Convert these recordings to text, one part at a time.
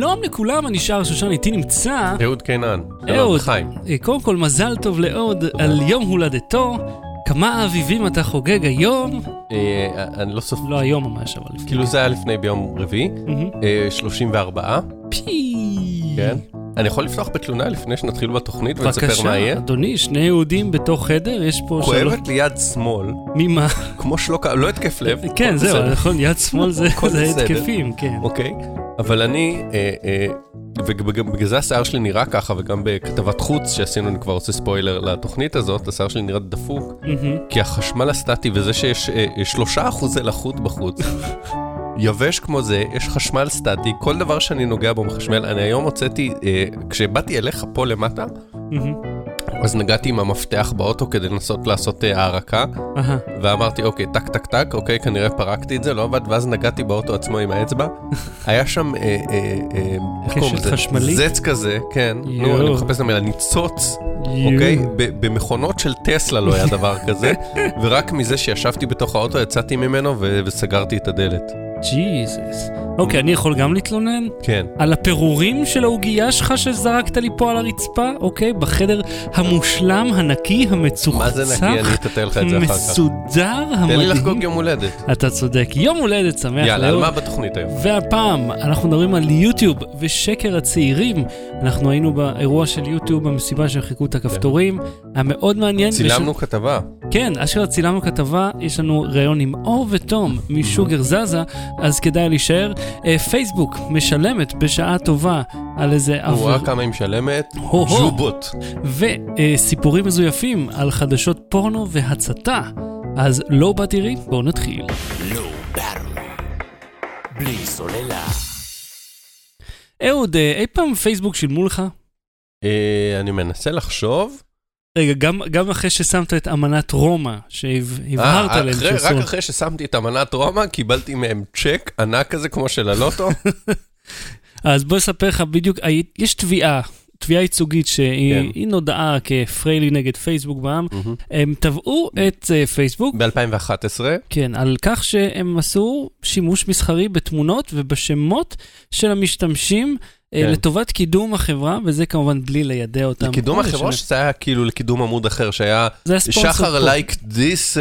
שלום לכולם, אני שר שושן, איתי נמצא... אהוד קינן. אהוד, חיים. אה, קודם כל מזל טוב לאהוד על יום הולדתו. כמה אביבים אתה חוגג היום? אה, אני לא סופר, לא היום ממש, אבל לפני. כאילו זה היה לפני ביום רביעי, מהמם. אה, 34, פי. כן. אני יכול לפתוח בתלונה לפני שנתחיל בתוכנית ולספר מה בבקשה, יהיה? אדוני, שני יהודים בתוך חדר, יש פה. כואבת לי יד שמאל, ממה? כמו שלוקה, לא התקף לב. כן, זהו, נכון, יד שמאל זה. התקפים, כן. אוקיי, אבל אני, אה, אה, ובגלל זה השיער שלי נראה ככה, וגם בכתבת חוץ שעשינו, אני כבר עושה ספוילר לתוכנית הזאת, השיער שלי נראה דפוק. כי החשמל הסטטי וזה שיש אה, שלושה אחוזי לחות בחוץ, יבש כמו זה, יש חשמל סטטי, כל דבר שאני נוגע בו מחשמל. אני היום הוצאתי, אה, כשבאתי אליך פה למטה, מהמם. אז נגעתי עם המפתח באוטו כדי לנסות לעשות אה, הערקה. ואמרתי, אוקיי, טק טק טק, אוקיי, כנראה פרקתי את זה, לא עבד, ואז נגעתי באוטו עצמו עם האצבע. היה שם, אה, אה, אה, איך קוראים לזה? חשמלית? זץ כזה, כן. נו, יואו. אני מחפש את המילה, ניצוץ. אוקיי? ב- במכונות של טסלה לא היה דבר כזה, ורק מזה שישבתי בתוך האוטו יצאתי ממנו ו- וסגרתי את הדלת. ג'יזוס. אוקיי, אני יכול גם להתלונן? כן. על הפירורים של העוגייה שלך שזרקת לי פה על הרצפה, אוקיי? בחדר המושלם, הנקי, המצוחצח, מה זה נקי? אני אטטל לך את זה אחר כך. מסודר, תן לי לחגוג המדהים. יום הולדת. אתה צודק. יום הולדת שמח יאללה, על. מה בתוכנית היום? והפעם אנחנו מדברים על יוטיוב ושקר הצעירים. אנחנו היינו באירוע של יוטיוב במסיבה שחיכו את הכפתורים, היה מאוד מעניין. צילמנו כתבה. כן, אשכרה צילמנו כתבה, יש לנו ראיון עם אור ותום משוגר זזה, אז כדאי להישאר. אה, פייסבוק משלמת בשעה טובה על איזה הוא עבר... כמה היא משלמת. ג'ובות. וסיפורים מזויפים על חדשות פורנו והצתה. אז לא בתראי, בואו נתחיל. לא ברור. בלי סוללה. אהוד, אה, אי פעם פייסבוק שילמו לך? אה, אני מנסה לחשוב. רגע, גם, גם אחרי ששמת את אמנת רומא, שהבהרת אה, אחרי- שאסור. רק אחרי ששמתי את אמנת רומא, קיבלתי מהם צ'ק ענק כזה כמו של הלוטו. אז בוא אספר לך בדיוק, יש תביעה, תביעה ייצוגית כן. שהיא נודעה כפריילי נגד פייסבוק בע"מ. הם תבעו את אה, פייסבוק, ב-2011. כן, על כך שהם עשו שימוש מסחרי בתמונות ובשמות של המשתמשים. אה, כן. לטובת קידום החברה, וזה כמובן בלי לידע אותם. לקידום החברה. שזה היה כאילו לקידום עמוד אחר, שהיה שחר. like this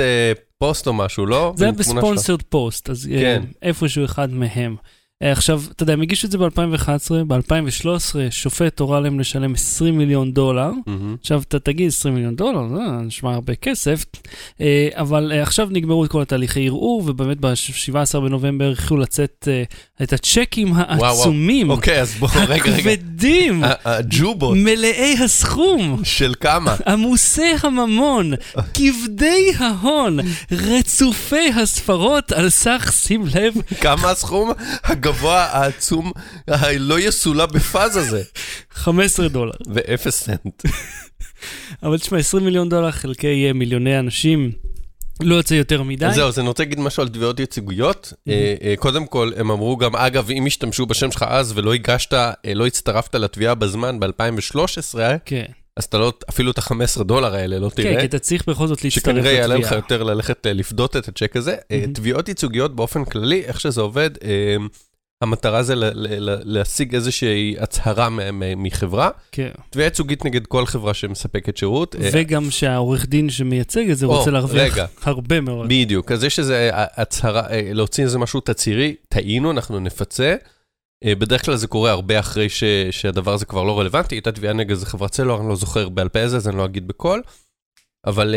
post או משהו, לא? זה היה. ב sponsored post, אז אה, כן. איפשהו אחד מהם. אה, עכשיו, אתה יודע, הם הגישו את זה ב-2011, ב-2013 שופט הורה להם לשלם 20 מיליון דולר. מהמם. עכשיו, אתה תגיד 20 מיליון דולר, זה נשמע הרבה כסף, אה, אבל אה, עכשיו נגמרו את כל התהליכי ערעור, ובאמת ב-17 בנובמבר החלו לצאת את הצ'קים וואו. העצומים, אוקיי, אז בואו, רגע, רגע. הכבדים, הג'ובות מלאי הסכום. של כמה? עמוסי הממון, כבדי ההון, רצופי הספרות על סך, שים לב, כמה הסכום הגבוה העצום הלא יסולא בפאז הזה? 15 דולר. ואפס סנט. אבל תשמע, 20 מיליון דולר חלקי מיליוני אנשים, לא יוצא יותר מדי. אז זהו, אז אני רוצה להגיד משהו על תביעות ייצוגיות. אה, אה, קודם כל, הם אמרו גם, אגב, אם השתמשו בשם שלך אז ולא הגשת, אה, לא הצטרפת לתביעה בזמן ב-2013, כן, אז אתה לא, אפילו את ה-15 דולר האלה לא כן, תראה. כי אתה צריך בכל זאת להצטרף שכנראה יעלה לך לתביעה. יותר ללכת לפדות את הצ'ק הזה. אה, תביעות ייצוגיות באופן כללי, איך שזה עובד, המטרה זה ל- ל- ל- להשיג איזושהי הצהרה מ- מ- מחברה. כן. תביעה ייצוגית נגד כל חברה שמספקת שירות. אה, וגם שהעורך דין שמייצג את זה רוצה להרוויח. הרבה מאוד. בדיוק, אז יש איזה אה, הצהרה, אה, להוציא איזה משהו תצהירי, טעינו, אנחנו נפצה. בדרך כלל זה קורה הרבה אחרי ש, שהדבר הזה כבר לא רלוונטי, הייתה תביעה נגד איזה חברת סלולר, אני לא זוכר בעל פה איזה, אז אני לא אגיד בקול. אבל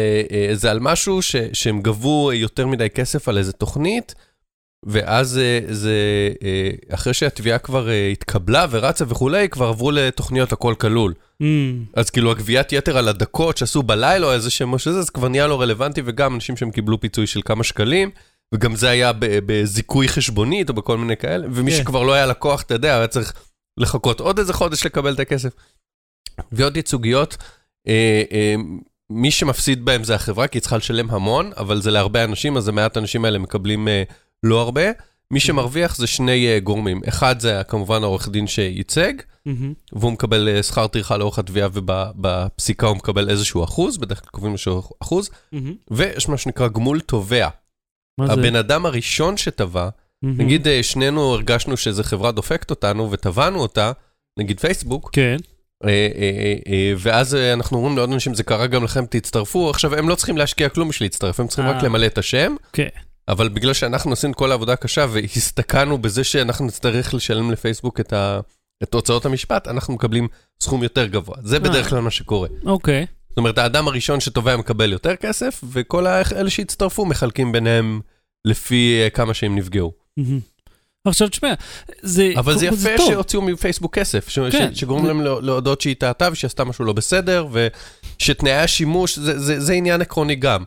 זה על משהו ש, שהם גבו יותר מדי כסף על איזה תוכנית, ואז אה, זה, אה, אחרי שהתביעה כבר אה, התקבלה ורצה וכולי, כבר עברו לתוכניות הכל כלול. Mm, אז כאילו הגביית יתר על הדקות שעשו בלילה או איזה שם משהו שזה, אז כבר נהיה לא רלוונטי, וגם אנשים שהם קיבלו פיצוי של כמה שקלים, וגם זה היה בזיכוי חשבונית או בכל מיני כאלה, ומי כן. שכבר לא היה לקוח, אתה יודע, היה צריך לחכות עוד איזה חודש לקבל את הכסף. תביעות ייצוגיות, אה, אה, מי שמפסיד בהם זה החברה, כי היא צריכה לשלם המון, אבל זה להרבה אנשים, אז המעט האנשים האלה מקבלים אה, לא הרבה. מי שמרוויח זה שני אה, גורמים. אחד זה כמובן העורך דין שייצג. והוא מקבל אה, שכר טרחה לאורך התביעה, ובפסיקה הוא מקבל איזשהו אחוז, בדרך כלל קובעים איזשהו אחוז. ויש מה שנקרא גמול תובע. מה זה? הבן אדם הראשון שתבע, נגיד אה, שנינו הרגשנו שזו חברה דופקת אותנו וטבענו אותה, נגיד פייסבוק, כן. אה, אה, אה, ואז אה, אנחנו אומרים לעוד אנשים, זה קרה גם לכם, תצטרפו. עכשיו, הם לא צריכים להשקיע כלום בשביל להצטרף, הם צריכים רק אה. למלא את השם, כן. אבל בגלל שאנחנו עשינו כל העבודה הקשה והסתכנו בזה שאנחנו נצטרך לשלם לפייסבוק את ה- את הוצאות המשפט, אנחנו מקבלים סכום יותר גבוה. זה בדרך כלל מה שקורה. אוקיי. זאת אומרת, האדם הראשון שתובע מקבל יותר כסף, וכל האלה שהצטרפו מחלקים ביניהם לפי אה, כמה שהם נפגעו. עכשיו תשמע, זה אבל זה יפה. שהוציאו מפייסבוק כסף, ש- כן. ש- שגורמים להם לה- להודות שהיא טעתה ושהיא עשתה משהו לא בסדר, ושתנאי השימוש, זה- זה זה עניין עקרוני גם.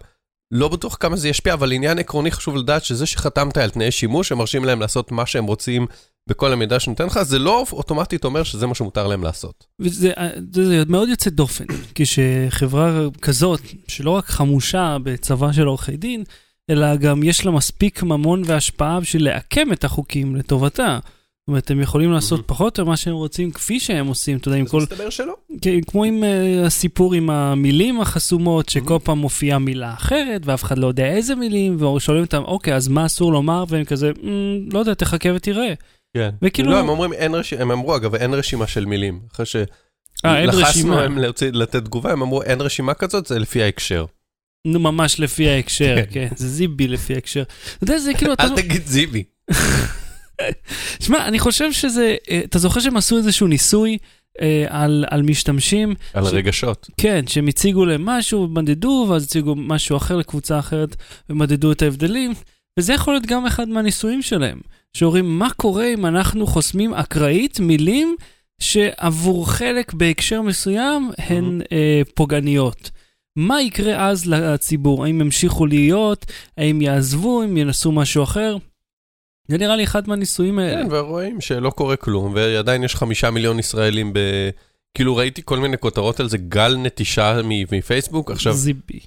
לא בטוח כמה זה ישפיע, אבל עניין עקרוני חשוב לדעת שזה שחתמת על תנאי שימוש, הם מרשים להם לעשות מה שהם רוצים בכל המידע שנותן לך, זה לא אוטומטית אומר שזה מה שמותר להם לעשות. וזה זה, זה מאוד יוצא דופן, כשחברה כזאת, שלא רק חמושה בצבא של עורכי דין, אלא גם יש לה מספיק ממון והשפעה בשביל לעקם את החוקים לטובתה. זאת אומרת, הם יכולים לעשות מהמם. פחות או מה שהם רוצים, כפי שהם עושים, אתה יודע, עם אז כל... מסתבר שלא. כן, כמו עם uh, הסיפור עם המילים החסומות, שכל פעם מופיעה מילה אחרת, ואף אחד לא יודע איזה מילים, ושואלים אותם, אוקיי, אז מה אסור לומר? והם כזה, "מ, לא יודע, תחכה ותראה. כן. וכאילו- לא, הם אומרים, אין רשימה, הם אמרו, אגב, אין רשימה של מילים. אחרי אה, שלחסנו. להם להוציא- לתת תגובה, הם אמרו, אין רשימה כזאת, זה לפי ההקשר. נו, ממש לפי ההקשר, כן. כן, זה זיבי לפי ההקשר. אתה יודע, זה כאילו. אל תגיד זיבי. שמע, אני חושב שזה, אה, אתה זוכר שהם עשו איזשהו ניסוי אה, על, על משתמשים? על ש- הרגשות. כן, שהם הציגו להם משהו, מדדו, ואז הציגו משהו אחר לקבוצה אחרת, ומדדו את ההבדלים, וזה יכול להיות גם אחד מהניסויים שלהם, שאומרים, מה קורה אם אנחנו חוסמים אקראית מילים שעבור חלק בהקשר מסוים הן אה, פוגעניות. מה יקרה אז לציבור? האם ימשיכו להיות? האם יעזבו? האם ינסו משהו אחר? זה נראה לי אחד מהניסויים האלה. כן, ורואים שלא קורה כלום, ועדיין יש חמישה מיליון ישראלים ב... כאילו ראיתי כל מיני כותרות על זה, גל נטישה מפייסבוק. עכשיו, זיבי.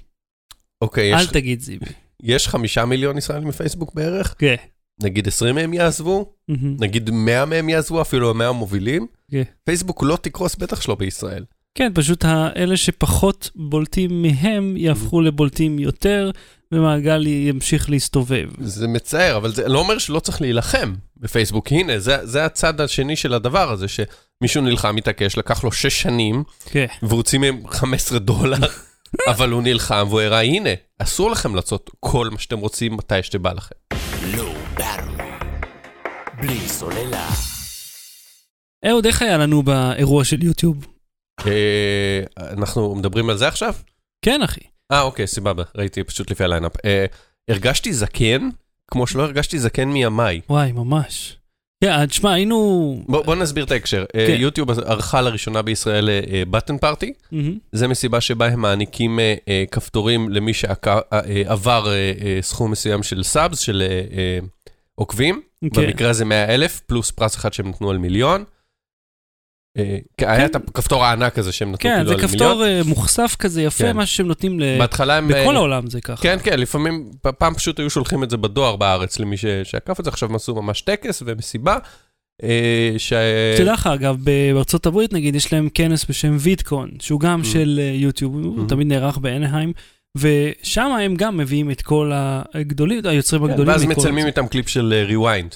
אוקיי, אל יש, תגיד זיבי. יש חמישה מיליון ישראלים מפייסבוק בערך, כן. נגיד 20 מהם יעזבו. נגיד 100 מהם יעזבו, אפילו ה-100 המובילים. כן. פייסבוק לא תקרוס, בטח שלא בישראל. כן, פשוט האלה שפחות בולטים מהם יהפכו לבולטים יותר, ומעגל ימשיך להסתובב. זה מצער, אבל זה לא אומר שלא צריך להילחם בפייסבוק. הנה, זה, זה הצד השני של הדבר הזה, שמישהו נלחם, מתעקש, לקח לו 6 שנים, כן. והוציא מהם 15 דולר, אבל הוא נלחם והוא הראה, הנה, אסור לכם לעשות כל מה שאתם רוצים מתי שבא לכם. ברמן. בלי סוללה. אהוד, איך היה לנו באירוע של יוטיוב? אה, אנחנו מדברים על זה עכשיו? כן, אחי. אה, אוקיי, סבבה, ראיתי פשוט לפי ה lineup. אה, הרגשתי זקן, כמו שלא הרגשתי זקן מימיי. וואי, ממש. כן, תשמע, היינו... בוא, בוא נסביר את ההקשר. אה, כן. יוטיוב ערכה לראשונה בישראל Button party. מהמם. זה מסיבה שבה הם מעניקים אה, אה, כפתורים למי שעבר אה, אה, סכום מסוים של subs, של אה, אה, עוקבים. כן. במקרה הזה 100 אלף, פלוס פרס אחד שהם נתנו על מיליון. אה, היה את הכפתור הענק הזה שהם נתנו כן, כאילו זה על מיליון. כפתור אה, מוכסף כזה יפה, כן. משהו שהם נותנים ל... בהתחלה הם... בכל אה, העולם זה ככה. כן, כן, לפעמים, פעם פשוט היו שולחים את זה בדואר בארץ למי ש- שעקף את זה, עכשיו הם עשו ממש טקס ומסיבה. ש... תדע לך, אגב, בארצות הברית נגיד, יש להם כנס בשם VidCon, שהוא גם Mm. של יוטיוב, הוא Mm. תמיד נערך באנהיים, ושם הם גם מביאים את כל הגדולים, היוצרים כן, הגדולים. ואז מצלמים זה. איתם קליפ של Rewind.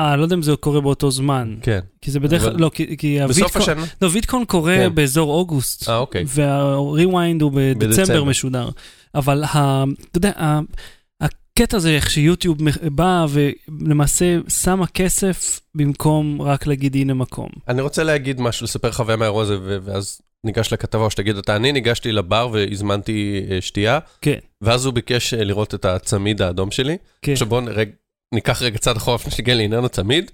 אה, לא יודע אם זה קורה באותו זמן. כן. כי זה בדרך כלל, אבל- לא, כי, כי בסוף ה VidCon, השנה. לא, VidCon קורה כן. באזור אוגוסט, אה, אוקיי. וה Rewind הוא בדצמבר בדצמבר. משודר. אבל ה, אתה יודע, ה, הקטע זה איך שיוטיוב בא ולמעשה שמה כסף במקום רק להגיד הנה מקום. אני רוצה להגיד משהו, לספר חוויה מהאירוע הזה, ואז ניגש לכתבה, או שתגיד אתה, אני ניגשתי לבר והזמנתי אה, שתייה, כן, ואז הוא ביקש אה, לראות את הצמיד האדום שלי. כן. עכשיו בואו נרג- ניקח רגע צעד אחורה לפני שנגיע לעניין הצמיד.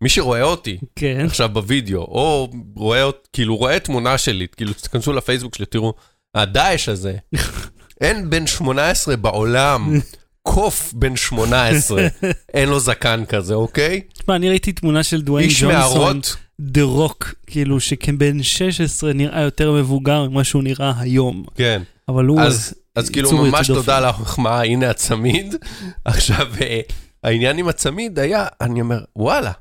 מי שרואה אותי כן. עכשיו בווידאו, או רואה, כאילו רואה תמונה שלי, כאילו תיכנסו לפייסבוק שלי, תראו, הדאעש הזה, אין בן 18 בעולם, קוף בן 18, אין לו זקן כזה, אוקיי? תשמע, אני ראיתי תמונה של דוויין ג'ונסון, דה רוק, כאילו שכבן 16 נראה יותר מבוגר ממה שהוא נראה היום. כן. אבל הוא... אז, אז כאילו ממש תודה על דופן. המחמאה, הנה הצמיד. עכשיו, אה, העניין עם הצמיד היה, אני אומר, וואלה,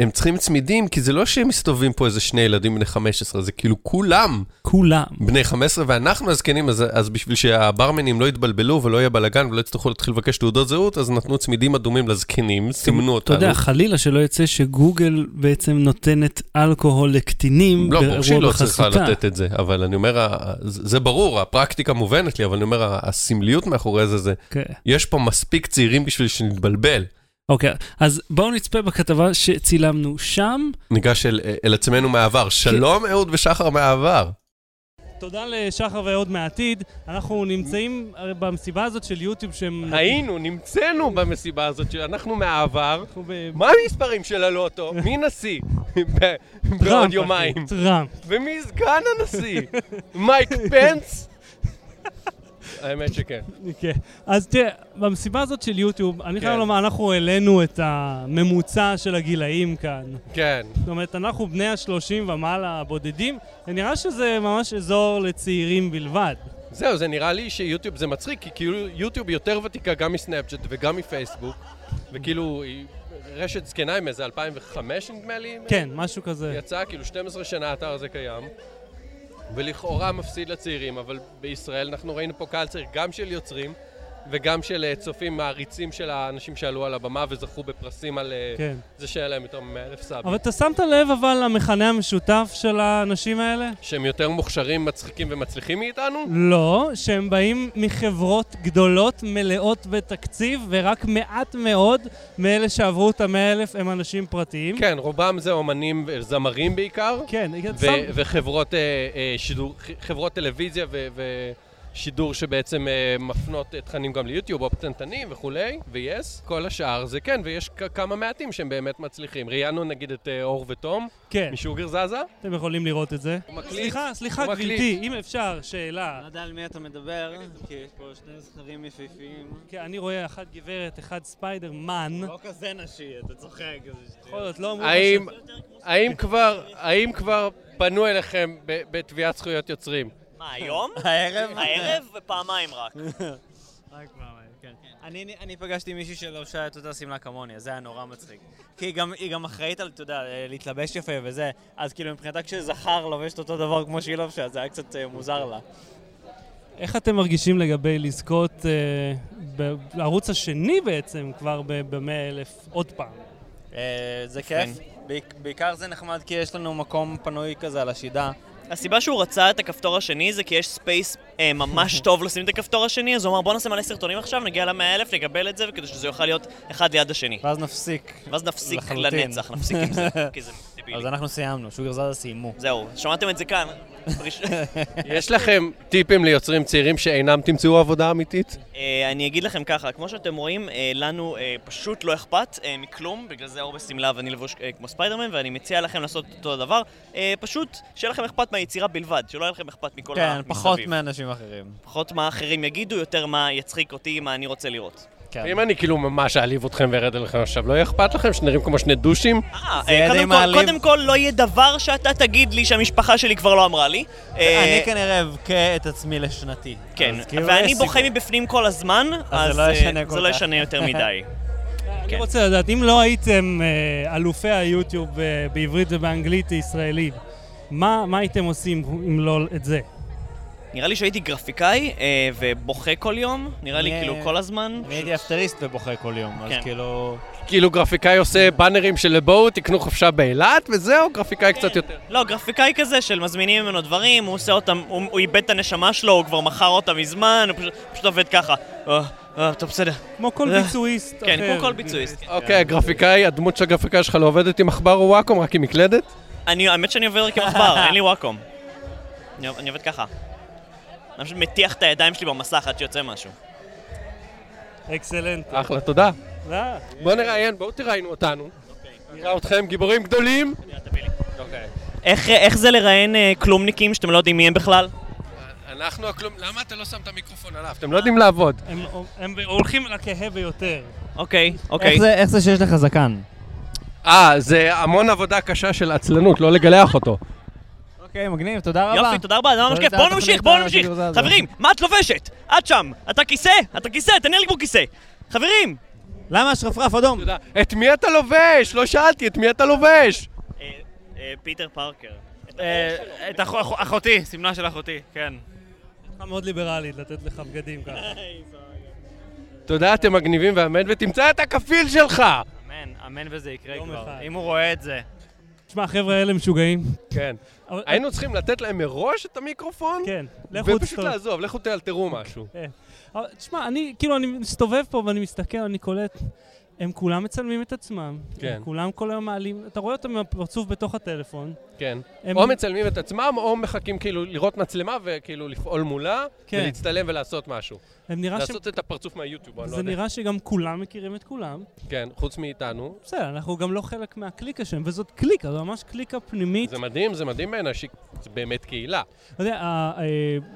הם צריכים צמידים, כי זה לא שהם מסתובבים פה איזה שני ילדים בני 15, זה כאילו כולם כולם. בני 15 ואנחנו הזקנים, אז, אז בשביל שהברמנים לא יתבלבלו ולא יהיה בלאגן ולא יצטרכו להתחיל לבקש תעודות זהות, אז נתנו צמידים אדומים לזקנים, סימנו אתה אותנו. יודע, חלילה שלא יצא שגוגל בעצם נותנת אלכוהול לקטינים לא, ברור שהיא לא צריכה. לתת את זה, אבל אני אומר, זה ברור, הפרקטיקה מובנת לי, אבל אני אומר, הסמליות מאחורי זה, זה, כן. יש פה מספיק צעירים בשביל שנתבלבל. אוקיי, אז בואו נצפה בכתבה שצילמנו שם. ניגש אל, אל עצמנו מהעבר. שלום אהוד ושחר מהעבר. תודה לשחר ואהוד מהעתיד. אנחנו נמצאים הרי במסיבה הזאת של יוטיוב שהם... היינו, נמצאנו במסיבה הזאת, שאנחנו מהעבר. אנחנו ב- מה המספרים של הלוטו? מי נשיא? בעוד יומיים. טראמפ. ומי סגן הנשיא? מייק פנס? האמת שכן. כן. אז תראה, במסיבה הזאת של יוטיוב, אני חייב כן. לומר, אנחנו העלינו את הממוצע של הגילאים כאן. כן. זאת אומרת, אנחנו בני ה-30 ומעלה הבודדים, ונראה שזה ממש אזור לצעירים בלבד. זהו, זה נראה לי שיוטיוב זה מצחיק, כי כאילו יוטיוב יותר ותיקה גם מסנאפצ'אט וגם מפייסבוק, וכאילו היא רשת זקנה עם איזה 2005 נדמה לי. כן, משהו כזה. יצא, כאילו 12 שנה האתר הזה קיים, ולכאורה מפסיד לצעירים, אבל בישראל אנחנו ראינו פה קהל צעיר גם של יוצרים וגם של אה, צופים מעריצים של האנשים שעלו על הבמה וזכו בפרסים על אה, כן. זה שהיה להם יותר מ-100 אלף סאבים. אבל אתה שמת לב אבל למכנה המשותף של האנשים האלה? שהם יותר מוכשרים, מצחיקים ומצליחים מאיתנו? לא, שהם באים מחברות גדולות מלאות בתקציב, ורק מעט מאוד מאלה שעברו את המאה אלף הם אנשים פרטיים. כן, רובם זה אומנים וזמרים בעיקר. כן, ו- שם- וחברות אה, אה, שידור, חברות טלוויזיה ו- ושידור שבעצם אה, מפנות תכנים גם ליוטיוב, או קטנטנים וכולי, ו-yes. כל השאר זה כן, ויש כמה מעטים שהם באמת מצליחים. ראיינו נגיד את אה, אור ותום, כן, משוגר זזה. אתם יכולים לראות את זה. הוא מקליט. סליחה, סליחה הוא מקליט. גברתי, אם אפשר, אני שאלה. לא יודע על מי אתה מדבר, כי יש פה שני זכרים יפהפיים. כן, אני רואה אחת גברת, אחד ספיידר מן. לא כזה נשי, אתה צוחק. יכול להיות, לא אמרו האם, כבר, האם כבר פנו אליכם בתביעת זכויות יוצרים? מה, היום? הערב? הערב ופעמיים רק. רק פעמיים, כן. אני, אני פגשתי מישהי שלבשה את אותה שמלה כמוני, אז זה היה נורא מצחיק. כי היא גם, אחראית על, אתה יודע, להתלבש יפה וזה, אז כאילו מבחינתה כשזכר לובש את אותו דבר כמו שהיא לבשה, זה היה קצת אה, מוזר לה. איך אתם מרגישים לגבי לזכות אה, בערוץ השני בעצם, כבר במאה אלף עוד פעם? אה, זה כיף. בעיק- בעיקר זה נחמד כי יש לנו מקום פנוי כזה על השידה. הסיבה שהוא רצה את הכפתור השני זה כי יש space אה, ממש טוב לשים את הכפתור השני, אז הוא אמר בוא נעשה מלא סרטונים עכשיו, נגיע למאה אלף, נקבל את זה, וכדי שזה יוכל להיות אחד ליד השני. ואז נפסיק. ואז נפסיק לחלוטין. לנצח, נפסיק עם זה, כי זה דבילי. אז אנחנו סיימנו, שוגר זאזא סיימו. זהו, שמעתם את זה כאן. יש לכם טיפים ליוצרים צעירים שאינם תמצאו עבודה אמיתית? אה, אני אגיד לכם ככה, כמו שאתם רואים, אה, לנו אה, פשוט לא אכפת מכלום, בגלל זה אור בשמלה ואני לבוש כמו ספיידרמן, ואני מציע לכם לעשות אותו הדבר. פשוט שיהיה לכם אכפת מהיצירה בלבד, שלא יהיה לכם אכפת מכל כן, המסביב. פחות מאנשים אחרים. פחות מה אחרים יגידו, יותר מה יצחיק אותי, מה אני רוצה לראות. כן. אם אני כאילו ממש אעליב אתכם וארד עליכם עכשיו, לא יהיה אכפת לכם שנראים כמו שני דושים? אה, די קודם, כל. קודם כל, לא יהיה דבר שאתה תגיד לי שהמשפחה שלי כבר לא אמרה לי. אה, אני כנראה אבכה את עצמי לשנתי. כן, כאילו ואני בוכה. מבפנים כל הזמן, אז אז זה לא אה, ישנה זה לא. ישנה יותר מדי. אני כן. רוצה לדעת, אם לא הייתם אה, אלופי היוטיוב אה, בעברית ובאנגלית ישראלית, מה, מה הייתם עושים אם לא את זה? נראה לי שהייתי גרפיקאי אה, ובוכה כל יום, נראה לי כאילו כל הזמן. אני הייתי אפטריסט ובוכה כל יום, אז כן. כאילו... כאילו גרפיקאי עושה באנרים של בואו תקנו חופשה באילת, וזהו, גרפיקאי קצת יותר. לא, גרפיקאי כזה של מזמינים ממנו דברים, הוא עושה אותם, הוא, הוא איבד את הנשמה שלו, הוא כבר מכר אותה מזמן, הוא פשוט, פשוט עובד ככה. אה, אה, טוב, בסדר. כמו כל אה, ביצועיסט אחר. כן, כמו כל ביצועיסט. אוקיי, הגרפיקאי, הדמות של הגרפיקאי שלך לא עובדת עם עכבר או וואקום, רק עם מקלדת? אני, האמת שאני עובר כמחבר, אין לי וואקום. אני, אני עובד ככה. אני פשוט מטיח את הידיים שלי במסך עד שיוצא משהו. אקסלנט. אחלה, תודה. אה, בואו נראיין, בואו תראיינו אותנו. נראה אתכם גיבורים גדולים. איך, איך זה לראיין אה, כלומניקים שאתם לא יודעים מי הם בכלל? אנחנו הכלום, למה אתה לא שם את המיקרופון עליו? אתם לא יודעים לעבוד. הם, הולכים לכהה ביותר. אוקיי, אוקיי. איך זה שיש לך זקן? אה, זה המון עבודה קשה של עצלנות, לא לגלח אותו. אוקיי, מגניב, תודה רבה. יופי, תודה רבה, זה ממש כיף. בואו נמשיך, בואו נמשיך. חברים, מה את לובשת? את שם. אתה כיסא? אתה כיסא, תניע לי כמו כיסא. חברים, למה השרפרף אדום? תודה. את מי אתה לובש? לא שאלתי, את מי אתה לובש? אה, אה, פיטר פארקר. אה, את אח- אח- אחותי, סמלה של אחותי, כן. לך מאוד ליברלית לתת לך בגדים ככה. תודה, אתם מגניבים והאמן, ותמצא את הכפיל שלך! אמן, אמן וזה יקרה כבר. אם הוא רואה את זה. תשמע, החבר'ה האלה משוגעים. כן. אבל- היינו צריכים לתת להם מראש את המיקרופון, כן, ופשוט. לעזוב, לכו תאלתרו משהו. אבל תשמע, אני, כאילו, אני מסתובב פה ואני מסתכל, אני קולט, הם כולם מצלמים את עצמם. כן. הם כולם כל היום מעלים, אתה רואה אותם עם הפרצוף בתוך הטלפון. כן. הם- או מצלמים את עצמם, או מחכים כאילו לראות מצלמה וכאילו לפעול מולה, כן. ולהצטלם ולעשות משהו. הם נראה ש... לעשות את הפרצוף מהיוטיוב, אני לא זה יודע. נראה שגם כולם מכירים את כולם. כן, חוץ מאיתנו. בסדר, אנחנו גם לא חלק מהקליקה שלהם, וזאת קליקה, זו ממש קליקה פנימית. זה מדהים, זה מדהים בעיניי, שזה באמת קהילה. אתה יודע, אה,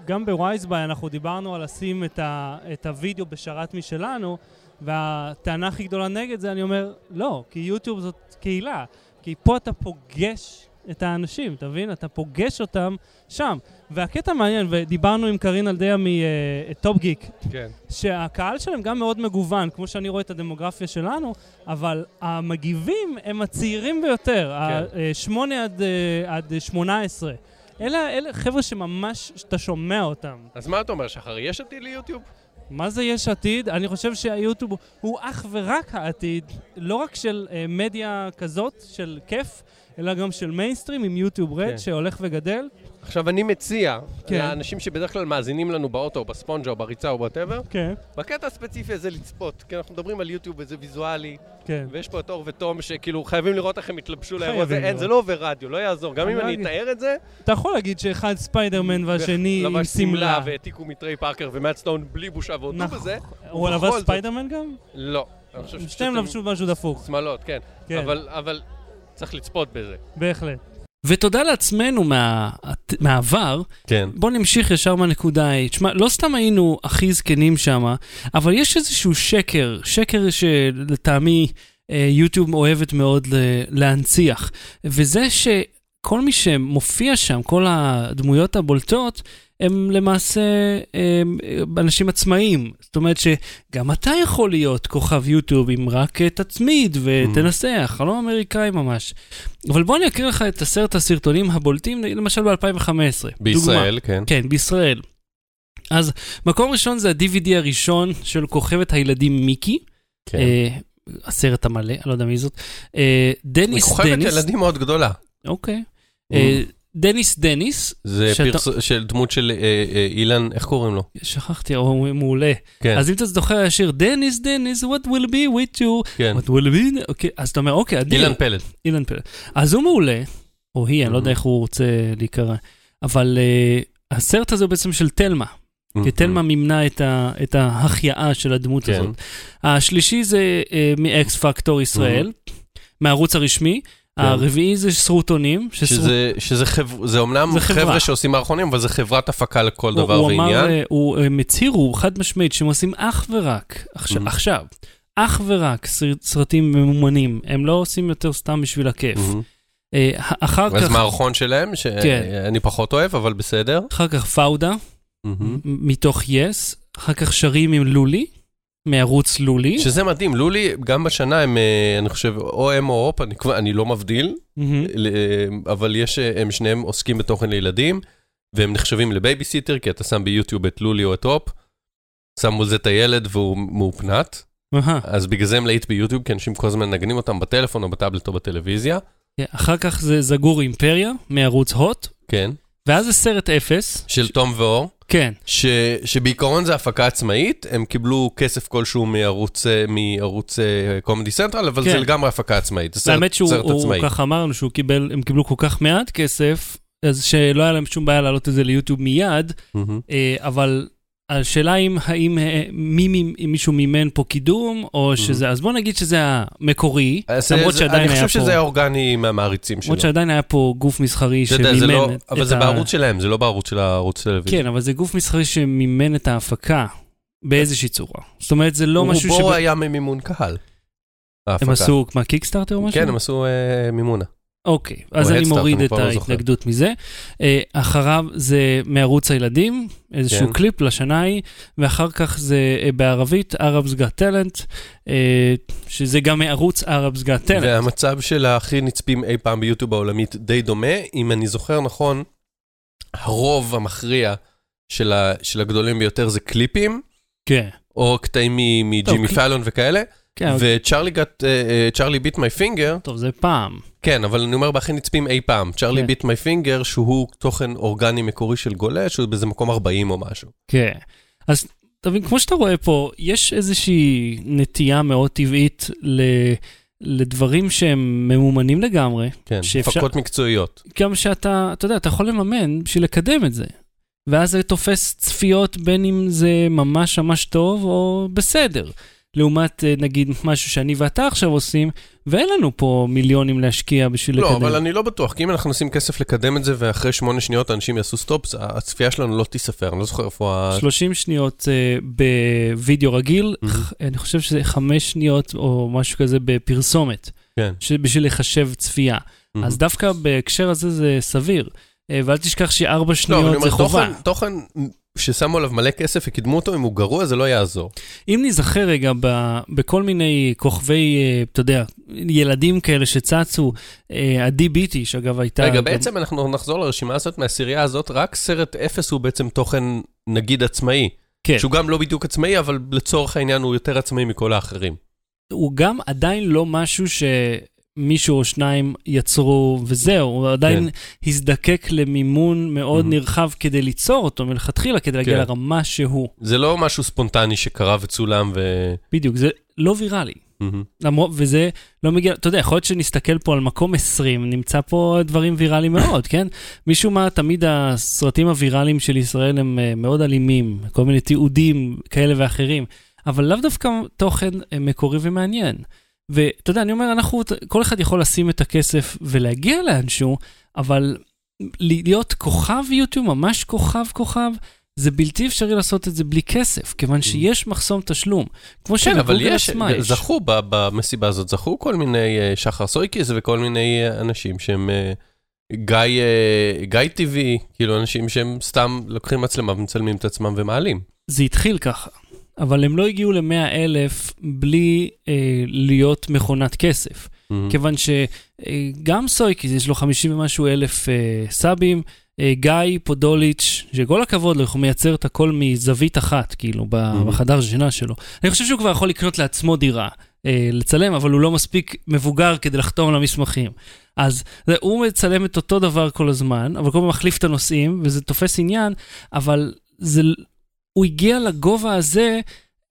גם ב WiseBuy אנחנו דיברנו על לשים את, ה, את הוידאו בשרת משלנו, והטענה הכי גדולה נגד זה, אני אומר, לא, כי יוטיוב זאת קהילה. כי פה אתה פוגש את האנשים, אתה מבין? אתה פוגש אותם שם. והקטע מעניין, ודיברנו עם קרין אלדאה מ Top Geek, כן. שהקהל שלהם גם מאוד מגוון, כמו שאני רואה את הדמוגרפיה שלנו, אבל המגיבים הם הצעירים ביותר, כן. ה-8 עד, אה, עד 18. אלה, אלה חבר'ה שממש, שאתה שומע אותם. אז מה אתה אומר, שחר, יש עתיד ליוטיוב? מה זה יש עתיד? אני חושב שהיוטיוב הוא אך ורק העתיד, לא רק של אה, מדיה כזאת, של כיף, אלא גם של מיינסטרים עם YouTube Red, כן. שהולך וגדל. עכשיו, אני מציע כן. לאנשים שבדרך כלל מאזינים לנו באוטו, או בספונג'ה, או בריצה, או whatever, כן, בקטע הספציפי הזה לצפות, כי אנחנו מדברים על יוטיוב וזה ויזואלי, כן. ויש פה את אור ותום שכאילו חייבים לראות איך הם התלבשו לאירוע הזה, אין. זה לא עובר רדיו, לא יעזור, גם אם לא אני. אתאר את זה, אתה יכול להגיד שאחד ספיידרמן והשני עם לבש שמלה. והעתיקו מטריי פארקר ומט סטון בלי בושה והודו נכון. בזה, הוא לבש ספיידרמן גם? לא. שתיהם לבשו משהו דפוק. שמלות, כן. כן, אבל, אבל צריך לצפות בזה. בהחלט. ותודה לעצמנו מה, מהעבר, כן. בוא נמשיך ישר מהנקודה ההיא. תשמע, לא סתם היינו הכי זקנים שם, אבל יש איזשהו שקר, שקר שלטעמי אה, יוטיוב אוהבת מאוד להנציח, וזה שכל מי שמופיע שם, כל הדמויות הבולטות, הם למעשה הם, אנשים עצמאיים. זאת אומרת שגם אתה יכול להיות כוכב יוטיוב אם רק אה, תצמיד ותנסח, חלום אמריקאי ממש. אבל בוא אני אקריא לך את עשרת הסרטונים הבולטים, למשל ב-2015. בישראל, כן. כן, בישראל. אז מקום ראשון זה ה-DVD הראשון של כוכבת הילדים מיקי, כן. אה, הסרט המלא, אני לא יודע מי זאת. אה, היא דניס כוכבת דניס, ילדים מאוד גדולה. אוקיי. אה, דניס דניס, זה שאתה- פרס... של דמות של אה, אה, אילן, איך קוראים לו? שכחתי, הוא מעולה. כן, אז אם אתה זוכר השיר, דניס דניס, what will be with you, כן. what will be, אוקיי, אז אתה אומר, אוקיי, אדיר. אילן פלד. אילן פלד. אז הוא מעולה, או היא, אני לא יודע איך הוא רוצה להיקרא, אבל אה, הסרט הזה הוא בעצם של תלמה. כי תלמה מימנה את, ה, את ההחייאה של הדמות כן. הזאת. השלישי זה אה, מאקס פקטור ישראל, מהערוץ הרשמי. הרביעי זה סרוטונים. שסרוט- שזה, שזה חבר... זה אומנם זה חברה. חבר'ה שעושים מערכונים, אבל זה חברת הפקה לכל הוא- דבר הוא ועניין. אמר, אה, הוא, הם הצהירו חד משמעית שהם עושים אך ורק, עכשיו, Mhm. עכשיו, אך ורק סרט- סרטים ממומנים, הם לא עושים יותר סתם בשביל הכיף. אה, אחר אז כך, מערכון שלהם, כן. שאני פחות אוהב, אבל בסדר. אחר כך פאודה, מהמם. מתוך יס, אחר כך שרים עם לולי, מערוץ לולי. שזה מדהים, לולי, גם בשנה הם, אה, אני חושב, או הם או הופ, אני, אני לא מבדיל, אה, אבל יש, אה, הם שניהם עוסקים בתוכן לילדים, והם נחשבים לבייביסיטר, כי אתה שם ביוטיוב את לולי או את הופ, שם מול זה את הילד והוא מהופנט, אהה. אז בגלל זה הם להיט ביוטיוב, כי אנשים כל הזמן מנגנים אותם בטלפון או בטאבלט או בטלוויזיה. כן, אחר כך זה זגורי אימפריה, מערוץ הוט, כן, ואז זה סרט אפס. של תום ואור, כן, ש, שבעיקרון זה הפקה עצמאית, הם קיבלו כסף כלשהו מערוץ, אה, מערוץ Comedy Central, אבל כן. זה לגמרי הפקה עצמאית, זה סרט, האמת שהוא עצמאי. ככה אמר לנו שהוא קיבל, הם קיבלו כל כך מעט כסף, אז שלא היה להם שום בעיה להעלות את זה ליוטיוב מיד. אה, אבל השאלה אם האם אה, מי, מי, אם מישהו מימן פה קידום, או שזה, אז בוא נגיד שזה המקורי, אז למרות שעדיין אני היה חושב פה, שזה היה אורגני מהמעריצים שלו. למרות שעדיין היה פה גוף מסחרי שמימן לא, את אבל זה בערוץ שלהם, זה לא בערוץ של הערוץ טלוויזיה. כן, אבל זה גוף מסחרי שמימן את ההפקה באיזושהי צורה. זאת אומרת, זה לא משהו רובו ש... היה ממימון קהל. הם עשו, מה, קיקסטארטר או משהו? כן, הם עשו אה, מימונה. אוקיי, אז אני מוריד את לא. ההתנגדות מזה. אה, אחריו זה מערוץ הילדים, איזשהו כן. קליפ לשנה ההיא, ואחר כך זה אה, בערבית, Arabs Got Talent, אה, שזה גם מערוץ Arabs Got Talent. והמצב של הכי נצפים אי פעם ביוטיוב העולמית די דומה. אם אני זוכר נכון, הרוב המכריע של, ה, של הגדולים ביותר זה קליפים, כן, או קטעים מג'ימי קליפ- פאלון וכאלה, כן, אוקיי. ו Charlie get, Charlie bit my finger, טוב, זה פעם. כן, אבל אני אומר בהכי נצפים אי פעם, Charlie כן. bit my finger, שהוא תוכן אורגני מקורי של גולש, שהוא באיזה מקום 40 או משהו. כן. אז אתה מבין, כמו שאתה רואה פה, יש איזושהי נטייה מאוד טבעית ל... לדברים שהם ממומנים לגמרי, כן, שאפשר- הפקות מקצועיות. גם שאתה, אתה יודע, אתה יכול לממן בשביל לקדם את זה. ואז זה תופס צפיות בין אם זה ממש ממש טוב או בסדר. לעומת אה, נגיד משהו שאני ואתה עכשיו עושים, ואין לנו פה מיליונים להשקיע בשביל לא, לקדם. אבל אני לא בטוח, כי אם אנחנו נשים כסף לקדם את זה, ואחרי שמונה שניות אנשים יעשו סטופ, זה- הצפייה שלנו לא תיספר, אני לא זוכר איפה ה... 30 שניות uh, בווידאו רגיל, Mhm. ח- אני חושב שזה 5 שניות או משהו כזה בפרסומת, כן. בשביל לחשב צפייה. Mhm. אז דווקא בהקשר הזה זה סביר. אה, ואל תשכח שארבע לא, שניות אני זה אומר, חובה. תוכן- תוכן ששמו עליו מלא כסף וקידמו אותו, אם הוא גרוע זה לא יעזור. אם נזכר רגע ב, בכל מיני כוכבי, אה, אתה יודע, ילדים כאלה שצצו, אה, עדי ביטי, שאגב הייתה... רגע, גם- בעצם אנחנו נחזור לרשימה הזאת, מהעשירייה הזאת, רק סרט אפס הוא בעצם תוכן, נגיד, עצמאי. כן, שהוא גם לא בדיוק עצמאי, אבל לצורך העניין הוא יותר עצמאי מכל האחרים. הוא גם עדיין לא משהו שמישהו או שניים יצרו וזהו, הוא עדיין הזדקק למימון מאוד Mhm. נרחב כדי ליצור אותו מלכתחילה, כדי להגיע כן. לרמה שהוא. זה לא משהו ספונטני שקרה וצולם ו... בדיוק, זה לא ויראלי. למרות, וזה לא מגיע, אתה יודע, יכול להיות שנסתכל פה על מקום 20, נמצא פה דברים ויראליים מאוד, כן? משום מה, תמיד הסרטים הוויראליים של ישראל הם אה, מאוד אלימים, כל מיני תיעודים כאלה ואחרים, אבל לאו דווקא תוכן אה, מקורי ומעניין. ואתה יודע, אני אומר, אנחנו, כל אחד יכול לשים את הכסף ולהגיע לאנשהו, אבל להיות כוכב יוטיוב, ממש כוכב כוכב, זה בלתי אפשרי לעשות את זה בלי כסף, כיוון שיש מחסום תשלום. כמו כן, אבל יש, יש. זכו במסיבה הזאת, זכו כל מיני אה, שחר סויקיס וכל מיני אה, אנשים שהם אה, גיא, גיא טבעי, כאילו אנשים שהם סתם לוקחים מצלמה ומצלמים את עצמם ומעלים. זה התחיל ככה, אבל הם לא הגיעו ל-100 אלף בלי אה, להיות מכונת כסף. מהמם. כיוון שגם סויקיס, יש לו 50 ומשהו אלף אה, סאבים, אה, גיא פודוליץ', שכל הכבוד לו, הוא מייצר את הכל מזווית אחת, כאילו. בחדר שינה שלו. אני חושב שהוא כבר יכול לקנות לעצמו דירה, אה, לצלם, אבל הוא לא מספיק מבוגר כדי לחתום על המסמכים. אז זה, הוא מצלם את אותו דבר כל הזמן, אבל כל הזמן מחליף את הנושאים, וזה תופס עניין, אבל זה, הוא הגיע לגובה הזה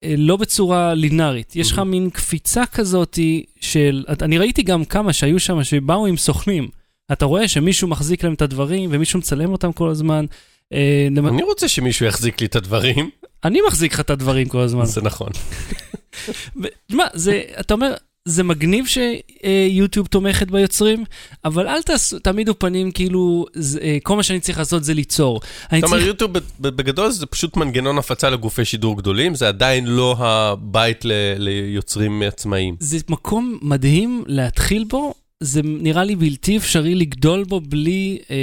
אה, לא בצורה לינארית. יש לך Mhm. מין קפיצה כזאת של... אני ראיתי גם כמה שהיו שם שבאו עם סוכנים. אתה רואה שמישהו מחזיק להם את הדברים ומישהו מצלם אותם כל הזמן. אה, אני רוצה שמישהו יחזיק לי את הדברים, אני מחזיק לך את הדברים כל הזמן. זה נכון. תשמע, זה, אתה אומר, זה מגניב שיוטיוב תומכת ביוצרים, אבל אל תעשו, תעמידו פנים כאילו זה, אה, כל מה שאני צריך לעשות זה ליצור. זאת אומרת, צריך, יוטיוב בגדול זה פשוט מנגנון הפצה לגופי שידור גדולים, זה עדיין לא הבית ל- ליוצרים עצמאיים. זה מקום מדהים להתחיל בו, זה נראה לי בלתי אפשרי לגדול בו בלי, אה,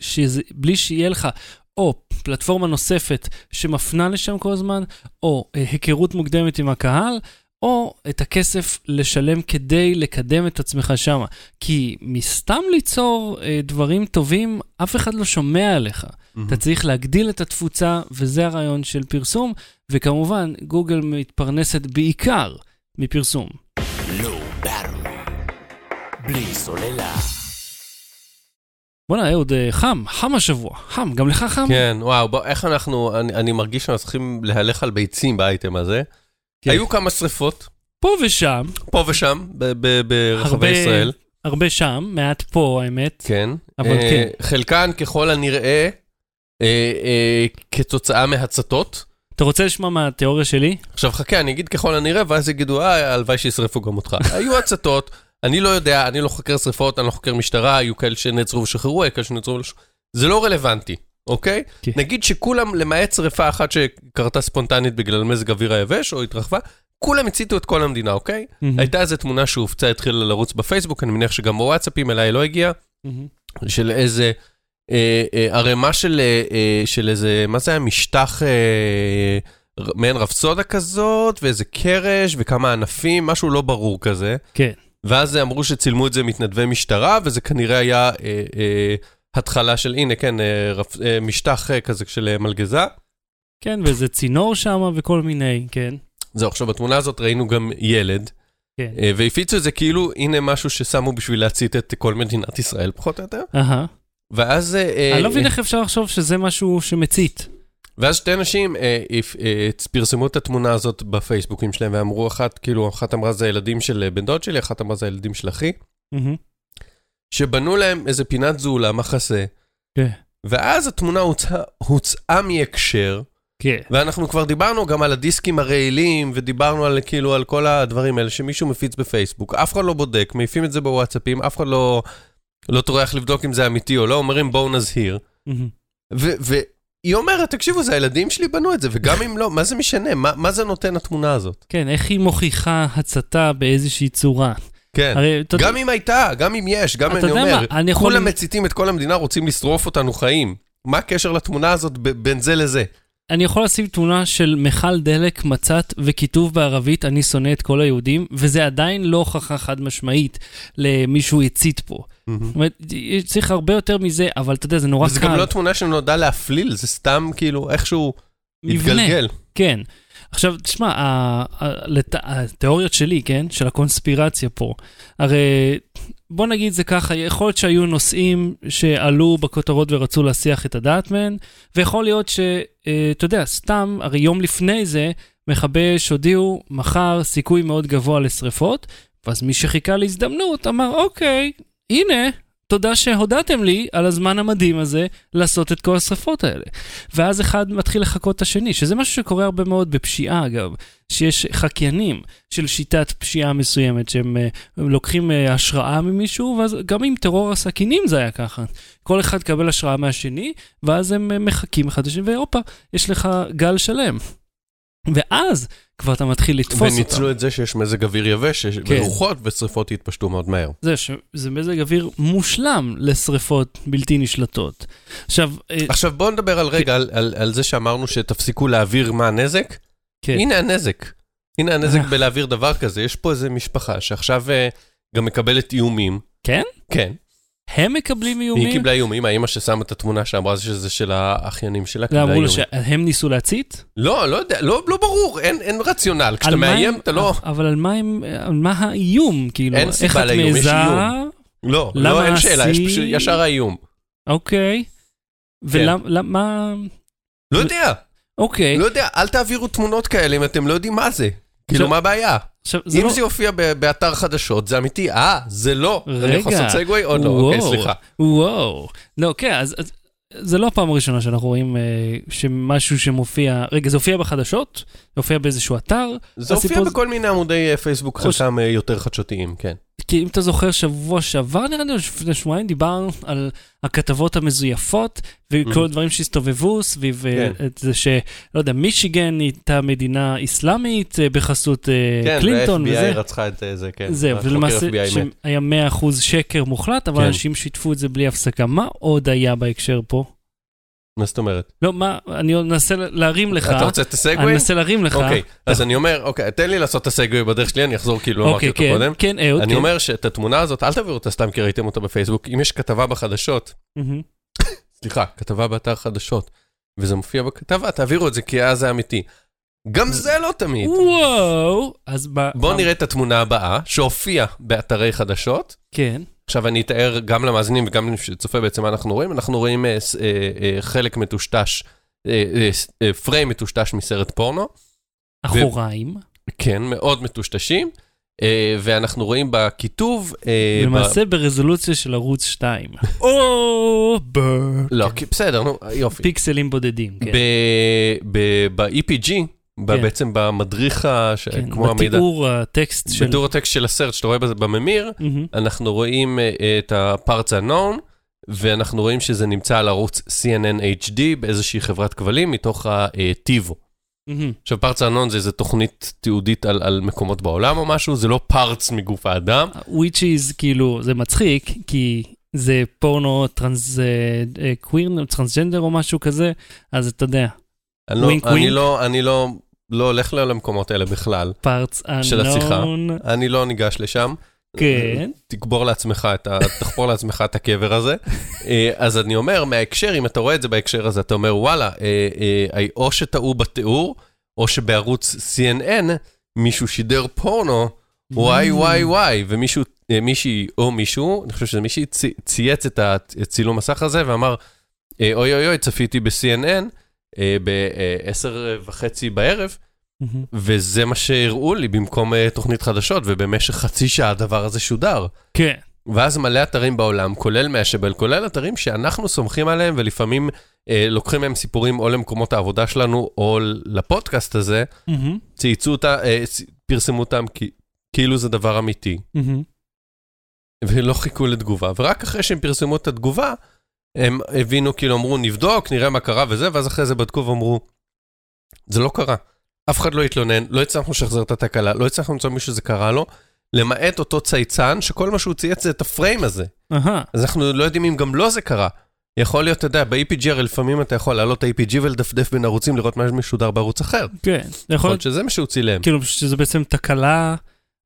שזה, בלי שיהיה לך או פלטפורמה נוספת שמפנה לשם כל הזמן, או אה, היכרות מוקדמת עם הקהל, או את הכסף לשלם כדי לקדם את עצמך שם. כי מסתם ליצור אה, דברים טובים, אף אחד לא שומע עליך. אתה צריך להגדיל את התפוצה, וזה הרעיון של פרסום, וכמובן, גוגל מתפרנסת בעיקר מפרסום. ברם. בלי סוללה. בואנה, אהוד, אה, חם, חם השבוע, חם, גם לך חם? כן, וואו, בוא, איך אנחנו, אני, אני מרגיש שאנחנו צריכים להלך על ביצים באייטם הזה. כן. היו כמה שריפות, פה ושם, פה ושם, ברחבי ישראל. הרבה שם, מעט פה, האמת. כן. אבל אה, כן. חלקן ככל הנראה אה, אה, כתוצאה מהצתות. אתה רוצה לשמוע מהתיאוריה שלי? עכשיו חכה, אני אגיד ככל הנראה, ואז יגידו, אה, הלוואי שישרפו גם אותך. היו הצתות, אני לא יודע, אני לא חוקר שריפות, אני לא חוקר משטרה, היו כאלה שנעצרו ושחררו, היו כאלה שנעצרו ושחררו. זה לא רלוונטי, אוקיי? כן. נגיד שכולם, למעט שריפה אחת שקרתה ספונטנית בגלל מזג אוויר היבש, או התרחבה, כולם הציתו את כל המדינה, אוקיי? מהמם, הייתה איזו תמונה שהופצה, התחילה לרוץ בפייסבוק, אני מניח שגם בוואטסאפים אליי לא הגיע, מהמם. של איזה אה, אה, ערימה של, אה, אה, של איזה, מה זה היה? משטח, אה, מעין רפסודה כזאת, ואיזה קרש, וכמה ענפים, משהו לא ברור כזה. כן. ואז אמרו שצילמו את זה מתנדבי משטרה, וזה כנראה היה אה, אה, התחלה של, הנה, כן, אה, רפ, אה, משטח אה, כזה של מלגזה. כן, ואיזה צינור שם וכל מיני, כן. זהו, עכשיו בתמונה הזאת ראינו גם ילד, כן. והפיצו את זה כאילו, הנה משהו ששמו בשביל להצית את כל מדינת ישראל, פחות או יותר. אהה. ואז... אני לא מבין איך אפשר לחשוב שזה משהו שמצית. ואז שתי נשים אה, אה, פרסמו את התמונה הזאת בפייסבוקים שלהם, ואמרו אחת, כאילו, אחת אמרה זה הילדים של בן דוד שלי, אחת אמרה זה הילדים של אחי, מהמם. שבנו להם איזה פינת זולה, מחסה, כן. ואז התמונה הוצאה, הוצאה מהקשר, כן. ואנחנו כבר דיברנו גם על הדיסקים הרעילים, ודיברנו על כאילו על כל הדברים האלה שמישהו מפיץ בפייסבוק, אף אחד לא בודק, מעיפים את זה בוואטסאפים, אף אחד לא, לא טורח לבדוק אם זה אמיתי או לא, אומרים בואו נזהיר. והיא אומרת, תקשיבו, זה הילדים שלי בנו את זה, וגם אם לא, מה זה משנה? מה, מה זה נותן התמונה הזאת? כן, איך היא מוכיחה הצתה באיזושהי צורה. כן. הרי, יודע- גם אם הייתה, גם אם יש, גם אני אומר, מה, אני יכול- כולם מציתים את כל המדינה, רוצים לשרוף אותנו חיים. מה הקשר לתמונה הזאת בין זה לזה? אני יכול לשים תמונה של מכל דלק, מצת וכיתוב בערבית, אני שונא את כל היהודים, וזה עדיין לא הוכחה חד משמעית למישהו הצית פה. זאת אומרת, צריך הרבה יותר מזה, אבל אתה יודע, זה נורא וזה קל. גם לא תמונה שנועדה להפליל, זה סתם כאילו איכשהו מבנה. התגלגל. כן. עכשיו, תשמע, התיאוריות שלי, כן, של הקונספירציה פה, הרי בוא נגיד זה ככה, יכול להיות שהיו נושאים שעלו בכותרות ורצו להסיח את הדעת מהן, ויכול להיות שאתה יודע, סתם, הרי יום לפני זה, מכבי אש הודיעו, מחר סיכוי מאוד גבוה לשריפות, ואז מי שחיכה להזדמנות אמר, אוקיי, הנה, תודה שהודעתם לי על הזמן המדהים הזה לעשות את כל השרפות האלה. ואז אחד מתחיל לחקות את השני, שזה משהו שקורה הרבה מאוד בפשיעה אגב, שיש חקיינים של שיטת פשיעה מסוימת, שהם אה, לוקחים אה, השראה ממישהו, ואז גם עם טרור הסכינים זה היה ככה. כל אחד קבל השראה מהשני, ואז הם אה, מחקים אחד לשני, והופה, יש לך גל שלם. ואז כבר אתה מתחיל לתפוס אותם. וניצלו את זה שיש מזג אוויר יבש כן. ורוחות, ושריפות יתפשטו מאוד מהר. זה שזה מזג אוויר מושלם לשריפות בלתי נשלטות. עכשיו, אה, עכשיו בואו נדבר על רגע, על- על על זה שאמרנו שתפסיקו להעביר מה הנזק. כן. הנה הנזק. הנה הנזק אה. בלהעביר דבר כזה. יש פה איזה משפחה שעכשיו אה, גם מקבלת איומים. כן? כן. הם מקבלים איומים? היא קיבלה איומים, האימא ששמה את התמונה שאמרה שזה של האחיינים שלה, קיבלה ואמרו איומים. שהם ניסו להצית? לא, לא יודע, לא לא ברור, אין אין רציונל. כשאתה מאיים, הם- אתה לא... אבל על מה הם, על מה האיום? כאילו, אין סיבה לאיום, יש מעיזה? איום. לא, לא, אין שאלה, יש פשוט ישר האיום. אוקיי. כן. ולמה... לא יודע, אוקיי. לא יודע, אל תעבירו תמונות כאלה אם אתם לא יודעים מה זה. כאילו, מה הבעיה? אם לא... זה יופיע באתר חדשות, זה אמיתי. אה, זה לא. אני יכול רגע. לעשות סגווי? עוד לא, אוקיי. סליחה. וואו. לא, כן, אז... זה לא הפעם הראשונה שאנחנו רואים אה, שמשהו שמופיע, רגע, זה הופיע בחדשות? זה הופיע באיזשהו אתר? זה הופיע בכל מיני עמודי אה, פייסבוק, או חלקם אה, יותר חדשותיים, כן. כי אם אתה זוכר, שבוע שעבר נראה לי, או לפני שבועיים דיברנו על הכתבות המזויפות וכל Mhm. הדברים שהסתובבו סביב אה, כן. את זה ש... לא יודע, מישיגן הייתה מדינה איסלאמית אה, בחסות אה, כן, קלינטון וזה. רצחה את זה, כן. זהו, ולמעשה. שהיה 100% שקר מוחלט, אבל כן. אנשים שיתפו את זה בלי הפסקה. מה עוד היה בהקשר פה? מה זאת אומרת? לא, מה, אני אנסה להרים לך. אתה רוצה את אני הסגווי? אנסה להרים לך. אוקיי, אז אני אומר, אוקיי, תן לי לעשות את הסגווי בדרך שלי, אני אחזור כאילו לא אמרתי אוקיי, אותו כן, קודם. כן, אהוד, אני כן. אומר שאת התמונה הזאת, אל תעבירו אותה סתם כי ראיתם אותה בפייסבוק. אם יש כתבה בחדשות. סליחה, כתבה באתר חדשות, וזה מופיע בכתבה, תעבירו את זה כי אז זה אמיתי. גם זה לא תמיד. וואו, אז ב... בואו נראה את התמונה הבאה, שהופיעה באתרי חדשות. כן, עכשיו אני אתאר גם למאזינים וגם למי שצופה בעצם מה אנחנו רואים. אנחנו רואים אה, אה, אה, חלק מטושטש, אה, אה, אה, פריים מטושטש מסרט פורנו. אחוריים. כן, מאוד מטושטשים. אה, ואנחנו רואים בכיתוב... אה, ב- למעשה ברזולוציה של ערוץ 2. או, בר. לא, בסדר, נו, יופי. פיקסלים בודדים, כן. ב- ב- ב-EPG, ב- כן. בעצם במדריך, ש- כן, כמו המידע, בתיאור הטקסט של... בתיאור הטקסט של הסרט שאתה רואה בממיר, מהמם. אנחנו רואים אה, את ה-parts unknown, ואנחנו רואים שזה נמצא על ערוץ CNN HD באיזושהי חברת כבלים מתוך ה TiVo. מהמם. עכשיו, פרץ האנון זה איזה תוכנית תיעודית על, על מקומות בעולם או משהו, זה לא פרץ מגוף האדם. which is כאילו זה מצחיק כי זה פורנו טרנס אה, קוויר טרנסג'נדר או משהו כזה אז אתה יודע אני לא, wink, אני wink. לא, אני לא, לא הולך למקומות האלה בכלל. פרץ של השיחה. אנון אני לא ניגש לשם. כן תקבור לעצמך את ה... תחפור לעצמך את הקבר הזה. אה, אז אני אומר, מההקשר, אם אתה רואה את זה בהקשר הזה, אתה אומר, וואלה, אה, אה, או שטעו בתיאור, או שבערוץ CNN מישהו שידר פורנו, וואי וואי וואי, ומישהו, מישהי או מישהו, אני חושב שזה מישהי, צי- צייץ את הצילום מסך הזה ואמר, אוי אוי אוי, צפיתי ב-CNN ב-10 וחצי בערב. וזה מה שהראו לי במקום אה, תוכנית חדשות, ובמשך חצי שעה הדבר הזה שודר. כן ואז מלא אתרים בעולם, כולל מהשבל, כולל אתרים שאנחנו סומכים עליהם, ולפעמים אה, לוקחים מהם סיפורים או למקומות העבודה שלנו, או לפודקאסט הזה, מהמם. צייצו אותה, אה, פרסמו אותם כי, כאילו זה דבר אמיתי, מהמם. ולא חיכו לתגובה. ורק אחרי שהם פרסמו את התגובה, הם הבינו, כאילו אמרו, נבדוק, נראה מה קרה וזה, ואז אחרי זה בדקו ואמרו, זה לא קרה. אף אחד לא התלונן, לא הצלחנו לשחזר את התקלה, לא הצלחנו למצוא מישהו שזה קרה לו, למעט אותו צייצן, שכל מה שהוא צייץ זה את הפריים הזה. אז אנחנו לא יודעים אם גם לו זה קרה. יכול להיות, אתה יודע, ב-APG הרי לפעמים אתה יכול לעלות ה-APG ולדפדף בין ערוצים, לראות מה משודר בערוץ אחר. כן יכול להיות שזה מה שהוא צילם. כאילו שזה בעצם תקלה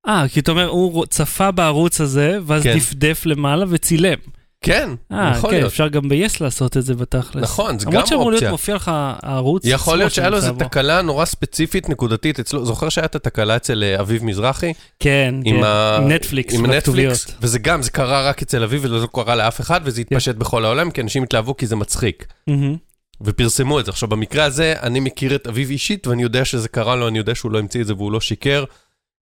אה כי אתה אומר הוא צפה בערוץ הזה ואז כן. דפדף למעלה וצילם. כן, אה, יכול כן, להיות. אפשר גם ב-yes לעשות את זה בתכלס. נכון, זה גם למרות שאמור להיות אופציה. מופיע לך הערוץ. יכול להיות שהיה לו איזו. תקלה נורא ספציפית, נקודתית אצלו. זוכר שהיה את התקלה אצל אה, אביב מזרחי? כן, עם כן, ה- עם נטפליקס, עם. נטפליקס, וזה גם, זה קרה רק אצל אביב וזה לא קרה לאף אחד, וזה התפשט בכל העולם, כי אנשים התלהבו כי זה מצחיק. ופרסמו את זה. עכשיו, במקרה הזה, אני מכיר את אביב אישית, ואני יודע שזה קרה לו, אני יודע שהוא לא המציא את זה והוא לא שיקר,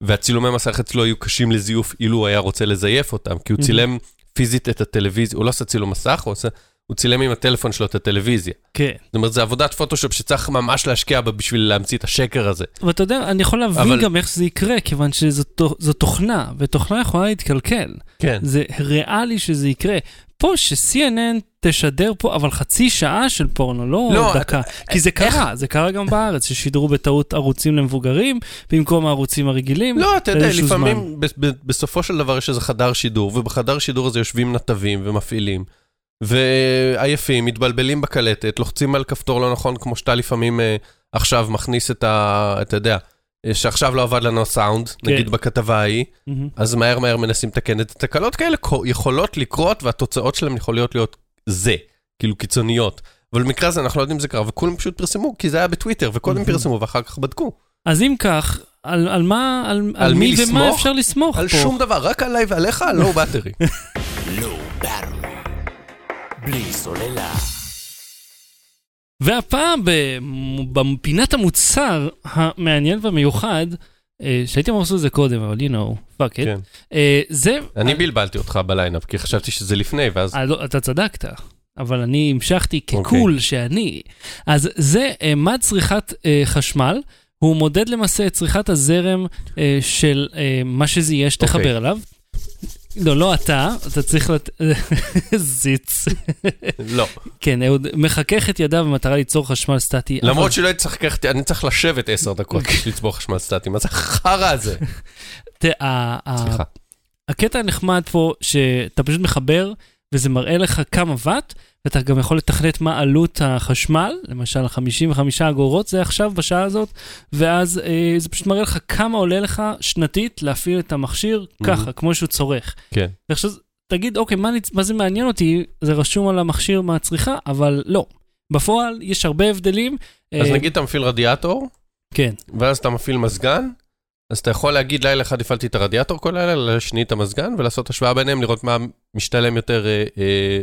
והצילומי מסך אצלו היו קשים לזיוף אילו הוא היה רוצה לזייף אותם, כי הוא. צילם פיזית את הטלוויזיה, הוא לא עשה צילום מסך, הוא, עושה, הוא צילם עם הטלפון שלו את הטלוויזיה. כן. זאת אומרת, זה עבודת פוטושופ שצריך ממש להשקיע בה בשביל להמציא את השקר הזה. ואתה יודע, אני יכול להבין אבל- גם איך זה יקרה, כיוון שזו תו- זו תוכנה, ותוכנה יכולה להתקלקל. כן. זה ריאלי שזה יקרה. פה ש-CNN תשדר פה, אבל חצי שעה של פורנו, לא, לא, דקה. כי זה קרה, זה קרה גם בארץ, ששידרו בטעות ערוצים למבוגרים, במקום הערוצים הרגילים. לא, אתה יודע, לפעמים ב- ב- בסופו של דבר יש איזה חדר שידור, ובחדר שידור הזה יושבים נתבים ומפעילים, ועייפים, מתבלבלים בקלטת, לוחצים על כפתור לא נכון, כמו שאתה לפעמים אה, עכשיו מכניס את ה... אתה יודע, אה, שעכשיו לא עבד לנו הסאונד, כן. נגיד בכתבה ההיא, מהמם. אז מהר מהר מנסים לתקן את זה. תקלות כאלה יכולות לקרות, והתוצאות שלהן יכולות להיות זה, כאילו קיצוניות. אבל במקרה הזה אנחנו לא יודעים אם זה קרה, וכולם פשוט פרסמו, כי זה היה בטוויטר, וקודם מהמם. פרסמו ואחר כך בדקו. אז אם כך, על, על מה, על, על מי ומה לסמוך? אפשר לסמוך על פה? שום דבר, רק עליי ועליך, באטרי. לואו באטרי. בלי סוללה. והפעם בפינת המוצר המעניין והמיוחד, אה, שהייתי אמור לעשות את זה קודם, אבל you know, fuck it, כן. אה, זה... אני בלבלתי אותך בליינאפ, כי חשבתי שזה לפני, ואז... אה, לא, אתה צדקת, אבל אני המשכתי אוקיי. כקול שאני. אז זה אה, מד צריכת אה, חשמל, הוא מודד למעשה את צריכת הזרם אה, של אה, מה שזה יהיה שתחבר אוקיי. אליו. לא, לא אתה, אתה צריך לת... זיץ. לא. כן, אהוד מחכך את ידיו במטרה ליצור חשמל סטטי. למרות שלא הייתי צריך לקחת, אני צריך לשבת עשר דקות בשביל לצבור חשמל סטטי, מה זה החרא הזה? סליחה. הקטע הנחמד פה, שאתה פשוט מחבר, וזה מראה לך כמה ואט, ואתה גם יכול לתכנת מה עלות החשמל, למשל 55 אגורות זה עכשיו בשעה הזאת, ואז אה, זה פשוט מראה לך כמה עולה לך שנתית להפעיל את המכשיר ככה, כמו שהוא צורך. כן. ועכשיו תגיד, אוקיי, מה, מה זה מעניין אותי? זה רשום על המכשיר מה הצריכה, אבל לא. בפועל יש הרבה הבדלים. אז אה, נגיד אתה מפעיל רדיאטור, כן, ואז אתה מפעיל מזגן, אז אתה יכול להגיד לילה אחד הפעלתי את הרדיאטור כל לילה, לילה שני את המזגן, ולעשות השוואה ביניהם, לראות מה משתלם יותר אה, אה,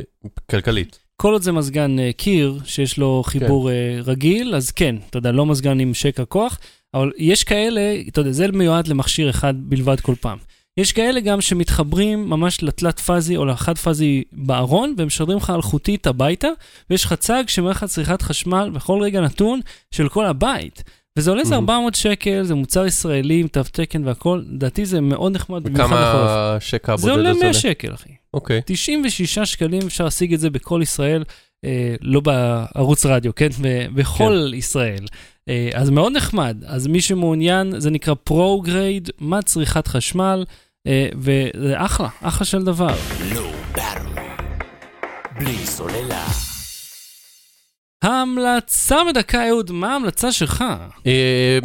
כלכלית. כל עוד זה מזגן אה, קיר, שיש לו חיבור אה, רגיל, אז כן, אתה יודע, לא מזגן עם שקע כוח, אבל יש כאלה, אתה יודע, זה מיועד למכשיר אחד בלבד כל פעם. יש כאלה גם שמתחברים ממש לתלת פאזי או לחד פאזי בארון, והם משדרים לך אלחוטית הביתה, ויש לך צג שמראה לך צריכת חשמל בכל רגע נתון של כל הבית. וזה עולה איזה מהמם. 400 שקל, זה מוצר ישראלי עם תו תקן והכל, לדעתי זה מאוד נחמד. וכמה שקע זה הבודד עולה 100 עולה? שקל, אחי. אוקיי. 96 שקלים, אפשר להשיג את זה בכל ישראל. אה, לא בערוץ רדיו, כן? בכל ישראל. אה, אז מאוד נחמד. אז מי שמעוניין, זה נקרא ProGrade, מה צריכת חשמל, אה, וזה אחלה, אחלה של דבר. בלי סוללה. ההמלצה בדקה, אהוד, מה ההמלצה שלך? אה,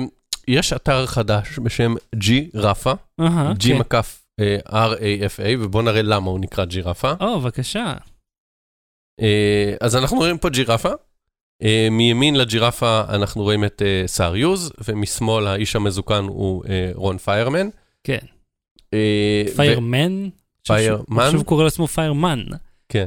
יש אתר חדש בשם ג'י-רפה, אהה, G כן. מקף אה, R-A-F-A, ובואו נראה למה הוא נקרא ג'ירפה. או, בבקשה. אה, אז אנחנו רואים פה ג'ירפה. מימין לג'ירפה אנחנו רואים את סער יוז, ומשמאל האיש המזוקן הוא רון פיירמן. כן. פיירמן? פיירמן? עכשיו הוא קורא לעצמו פיירמן. כן.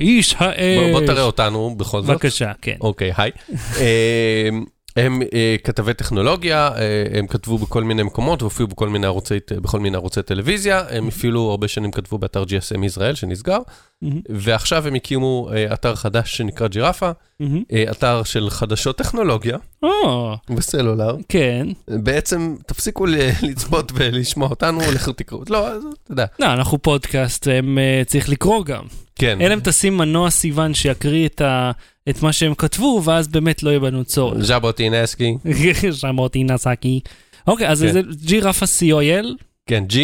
איש האש. בוא בוא תראה אותנו בכל זאת. בבקשה, כן. אוקיי, היי. הם אה, כתבי טכנולוגיה, אה, הם כתבו בכל מיני מקומות והופיעו בכל מיני ערוצי, בכל מיני ערוצי טלוויזיה, הם אפילו הרבה שנים כתבו באתר GSM ישראל שנסגר, מהמם, ועכשיו הם הקימו אה, אתר חדש שנקרא ג'ירפה, מהמם. אה, אתר של חדשות טכנולוגיה או, בסלולר. כן. בעצם תפסיקו לצפות ולשמוע אותנו, לכו תקראו. לא, אתה יודע. לא, אנחנו פודקאסט, הם, אה, צריך לקרוא גם. כן. אלא אם תשים מנוע סיוון שיקריא את, ה, את מה שהם כתבו, ואז באמת לא יהיה בנו צורך. ז'בוטינסקי. שמותי נסקי. אוקיי, אז כן. זה ג'י רפה co.il. כן, G,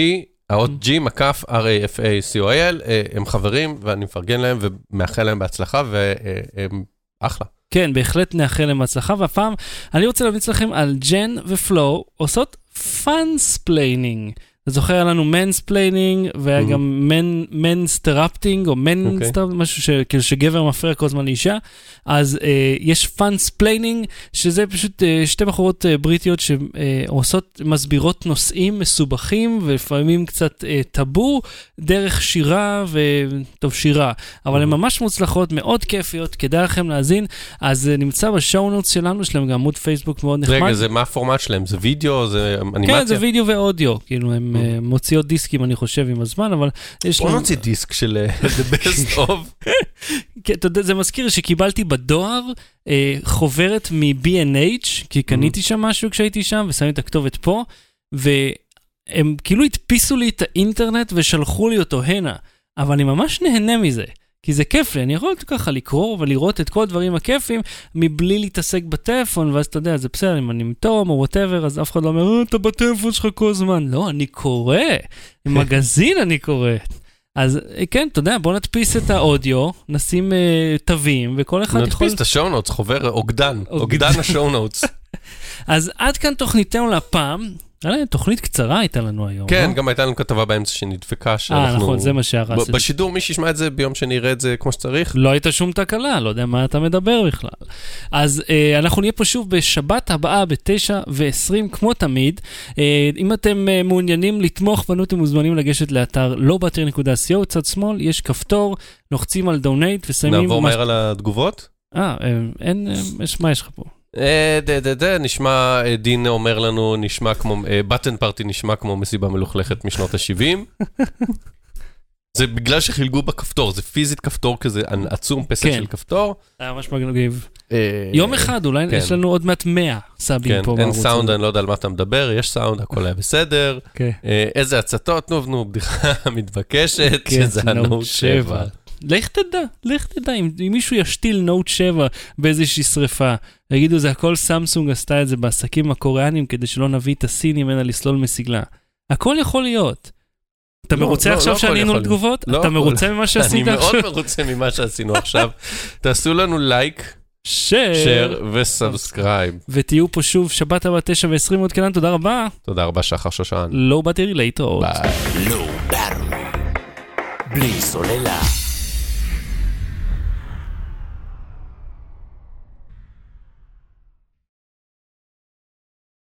האות G מקף R-A-F-A C-O-L, אה, הם חברים ואני מפרגן להם ומאחל להם בהצלחה והם אחלה. כן, בהחלט נאחל להם הצלחה, והפעם אני רוצה להמליץ לכם על ג'ן ופלו עושות funsplaining. אתה זוכר, היה לנו mansplaining, והיה Mhm. גם manterrupting, או manterrupting, משהו שכאילו שגבר מפריע כל הזמן לאישה. אז אה, יש funsplaining, שזה פשוט אה, שתי בחורות אה, בריטיות שעושות, מסבירות נושאים מסובכים, ולפעמים קצת אה, טאבו, דרך שירה, וטוב, שירה. אבל הן ממש מוצלחות, מאוד כיפיות, כדאי לכם להאזין. אז זה נמצא בשואו נוטס שלנו, יש להם גם עמוד פייסבוק מאוד נחמד. רגע, זה מה הפורמט שלהם? זה וידאו? זה אנימציה? כן, זה וידאו ואודיו, כאילו, הן אה, מוציאות דיסקים, אני חושב, עם הזמן, אבל יש בוא להם... נוציא דיסק של אה, The Best of. כן, אתה יודע, זה מזכיר שקיבלתי בדואר אה, חוברת מ-B&H, כי קניתי שם משהו כשהייתי שם, ושמים את הכתובת פה, והם כאילו הדפיסו לי את האינטרנט ושלחו לי אותו הנה, אבל אני ממש נהנה מזה. כי זה כיף לי, אני יכול ככה לקרוא ולראות את כל הדברים הכיפים מבלי להתעסק בטלפון, ואז אתה יודע, זה בסדר, אם אני עם תום או whatever, אז אף אחד לא אומר, "אה, אתה בטלפון שלך כל הזמן. לא, אני קורא, מגזין אני קורא. אז אה, כן, אתה יודע, בוא נדפיס את האודיו, נשים אה, תווים, וכל אחד יכול... נדפיס את ה show notes, חובר אוגדן, אוגדן. אוגדן ה show notes. אז עד כאן תוכניתנו להפעם. תוכנית קצרה הייתה לנו היום. כן, לא? גם הייתה לנו כתבה באמצע שנדפקה, אה, שאנחנו... נכון, זה מה שהרס ב-. בשידור, מי שישמע את זה ביום שני יראה את זה כמו שצריך. לא הייתה שום תקלה, לא יודע מה אתה מדבר בכלל. אז אה, אנחנו נהיה פה שוב בשבת הבאה בתשע ועשרים, כמו תמיד. אה, אם אתם אה, מעוניינים לתמוך בנו, אתם מוזמנים לגשת לאתר לא באטר.co, צד שמאל, יש כפתור, לוחצים על דונייט ושמים... נעבור מה- מהר על התגובות. אה, אה, אין, אה, מה יש לך פה? אה, דה דה דה, נשמע, אה, דין אומר לנו, נשמע כמו, בטן פארטי נשמע כמו מסיבה מלוכלכת משנות ה-70. זה בגלל שחילגו בכפתור, זה פיזית כפתור כזה עצום, פסל כן. של כפתור. היה ממש מגניב. אה, יום אחד, אולי כן. יש לנו עוד מעט 100 סאבים כן, פה אין סאונד. אני לא יודע על מה אתה מדבר, יש סאונד, הכל היה בסדר. כן. אה, איזה הצתות, נו, נו, בדיחה מתבקשת, כן, שזה נוט הנוט 7. לך תדע, לך תדע, אם, אם מישהו ישתיל נוט 7 באיזושהי שריפה, יגידו זה הכל סמסונג עשתה את זה בעסקים הקוריאנים כדי שלא נביא את הסינים הנה לסלול מסיגלה. הכל יכול להיות. אתה לא, מרוצה לא, עכשיו לא שענינו יכול לתגובות? לא אתה הכל. מרוצה ממה אני שעשית מאוד עכשיו? מרוצה ממה שעשינו עכשיו. תעשו לנו לייק. שייר וסאבסקרייב. ותהיו פה שוב שבת הבאה 9 ו-20 עוד כאן, תודה רבה. תודה רבה, שחר שושן. לא באתי להתראות. ביי. לואו ברם. בלי סוללה.